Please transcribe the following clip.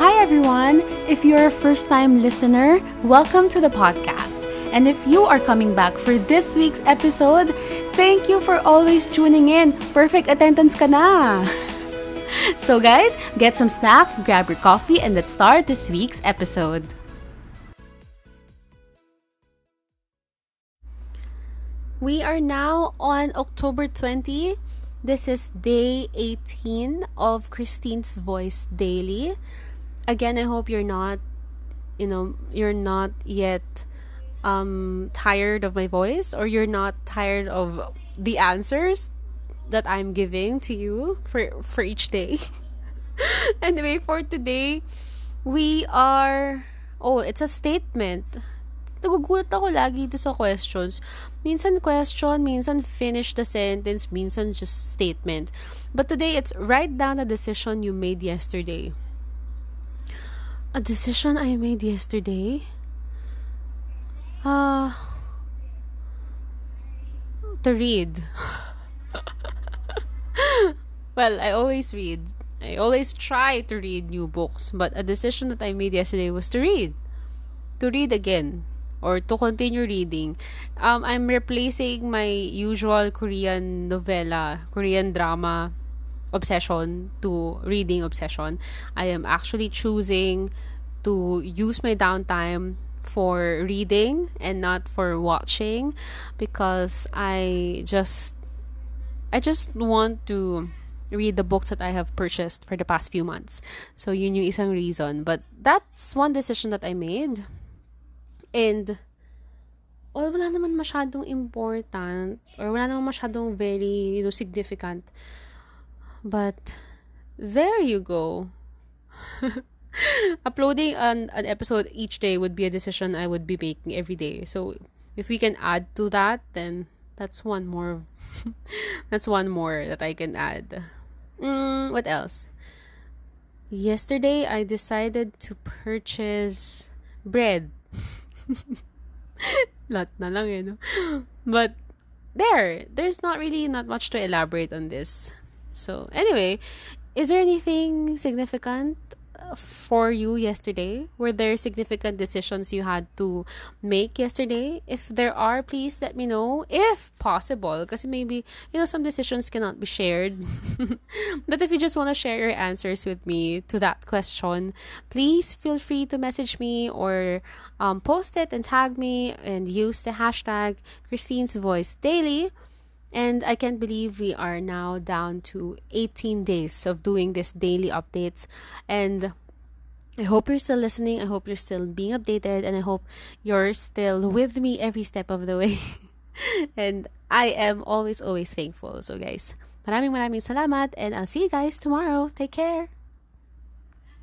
Hi, everyone. If you're a first time listener, welcome to the podcast. And if you are coming back for this week's episode, thank you for always tuning in. Perfect attendance ka na. So, guys, get some snacks, grab your coffee, and let's start this week's episode. We are now on October 20. This is day 18 of Christine's Voice Daily. Again, I hope you're not, you know, you're not yet um tired of my voice or you're not tired of the answers that I'm giving to you for for each day. anyway, for today, we are oh, it's a statement. Nagugulat ako lagi dito sa questions. Minsan question, minsan finish the sentence, minsan just statement. But today, it's write down a decision you made yesterday. A decision I made yesterday? Uh, to read. well, I always read. I always try to read new books, but a decision that I made yesterday was to read. To read again or to continue reading. Um, I'm replacing my usual Korean novella, Korean drama obsession to reading obsession. I am actually choosing to use my downtime for reading and not for watching because I just I just want to read the books that I have purchased for the past few months. So yun yung isang reason. But that's one decision that I made. And well, wala naman masyadong important or wala naman masyadong very, you know, significant. But there you go. Uploading an, an episode each day would be a decision I would be making every day. So if we can add to that, then that's one more that's one more that I can add. Mm, what else? Yesterday I decided to purchase bread. Lot na lang eh, no? But there, there's not really not much to elaborate on this. So, anyway, is there anything significant for you yesterday? Were there significant decisions you had to make yesterday? If there are, please let me know if possible. Because maybe, you know, some decisions cannot be shared. but if you just want to share your answers with me to that question, please feel free to message me or um, post it and tag me and use the hashtag Christine's Voice Daily. And I can't believe we are now down to 18 days of doing this daily updates. And I hope you're still listening. I hope you're still being updated. And I hope you're still with me every step of the way. and I am always, always thankful. So, guys, maraming maraming salamat. And I'll see you guys tomorrow. Take care.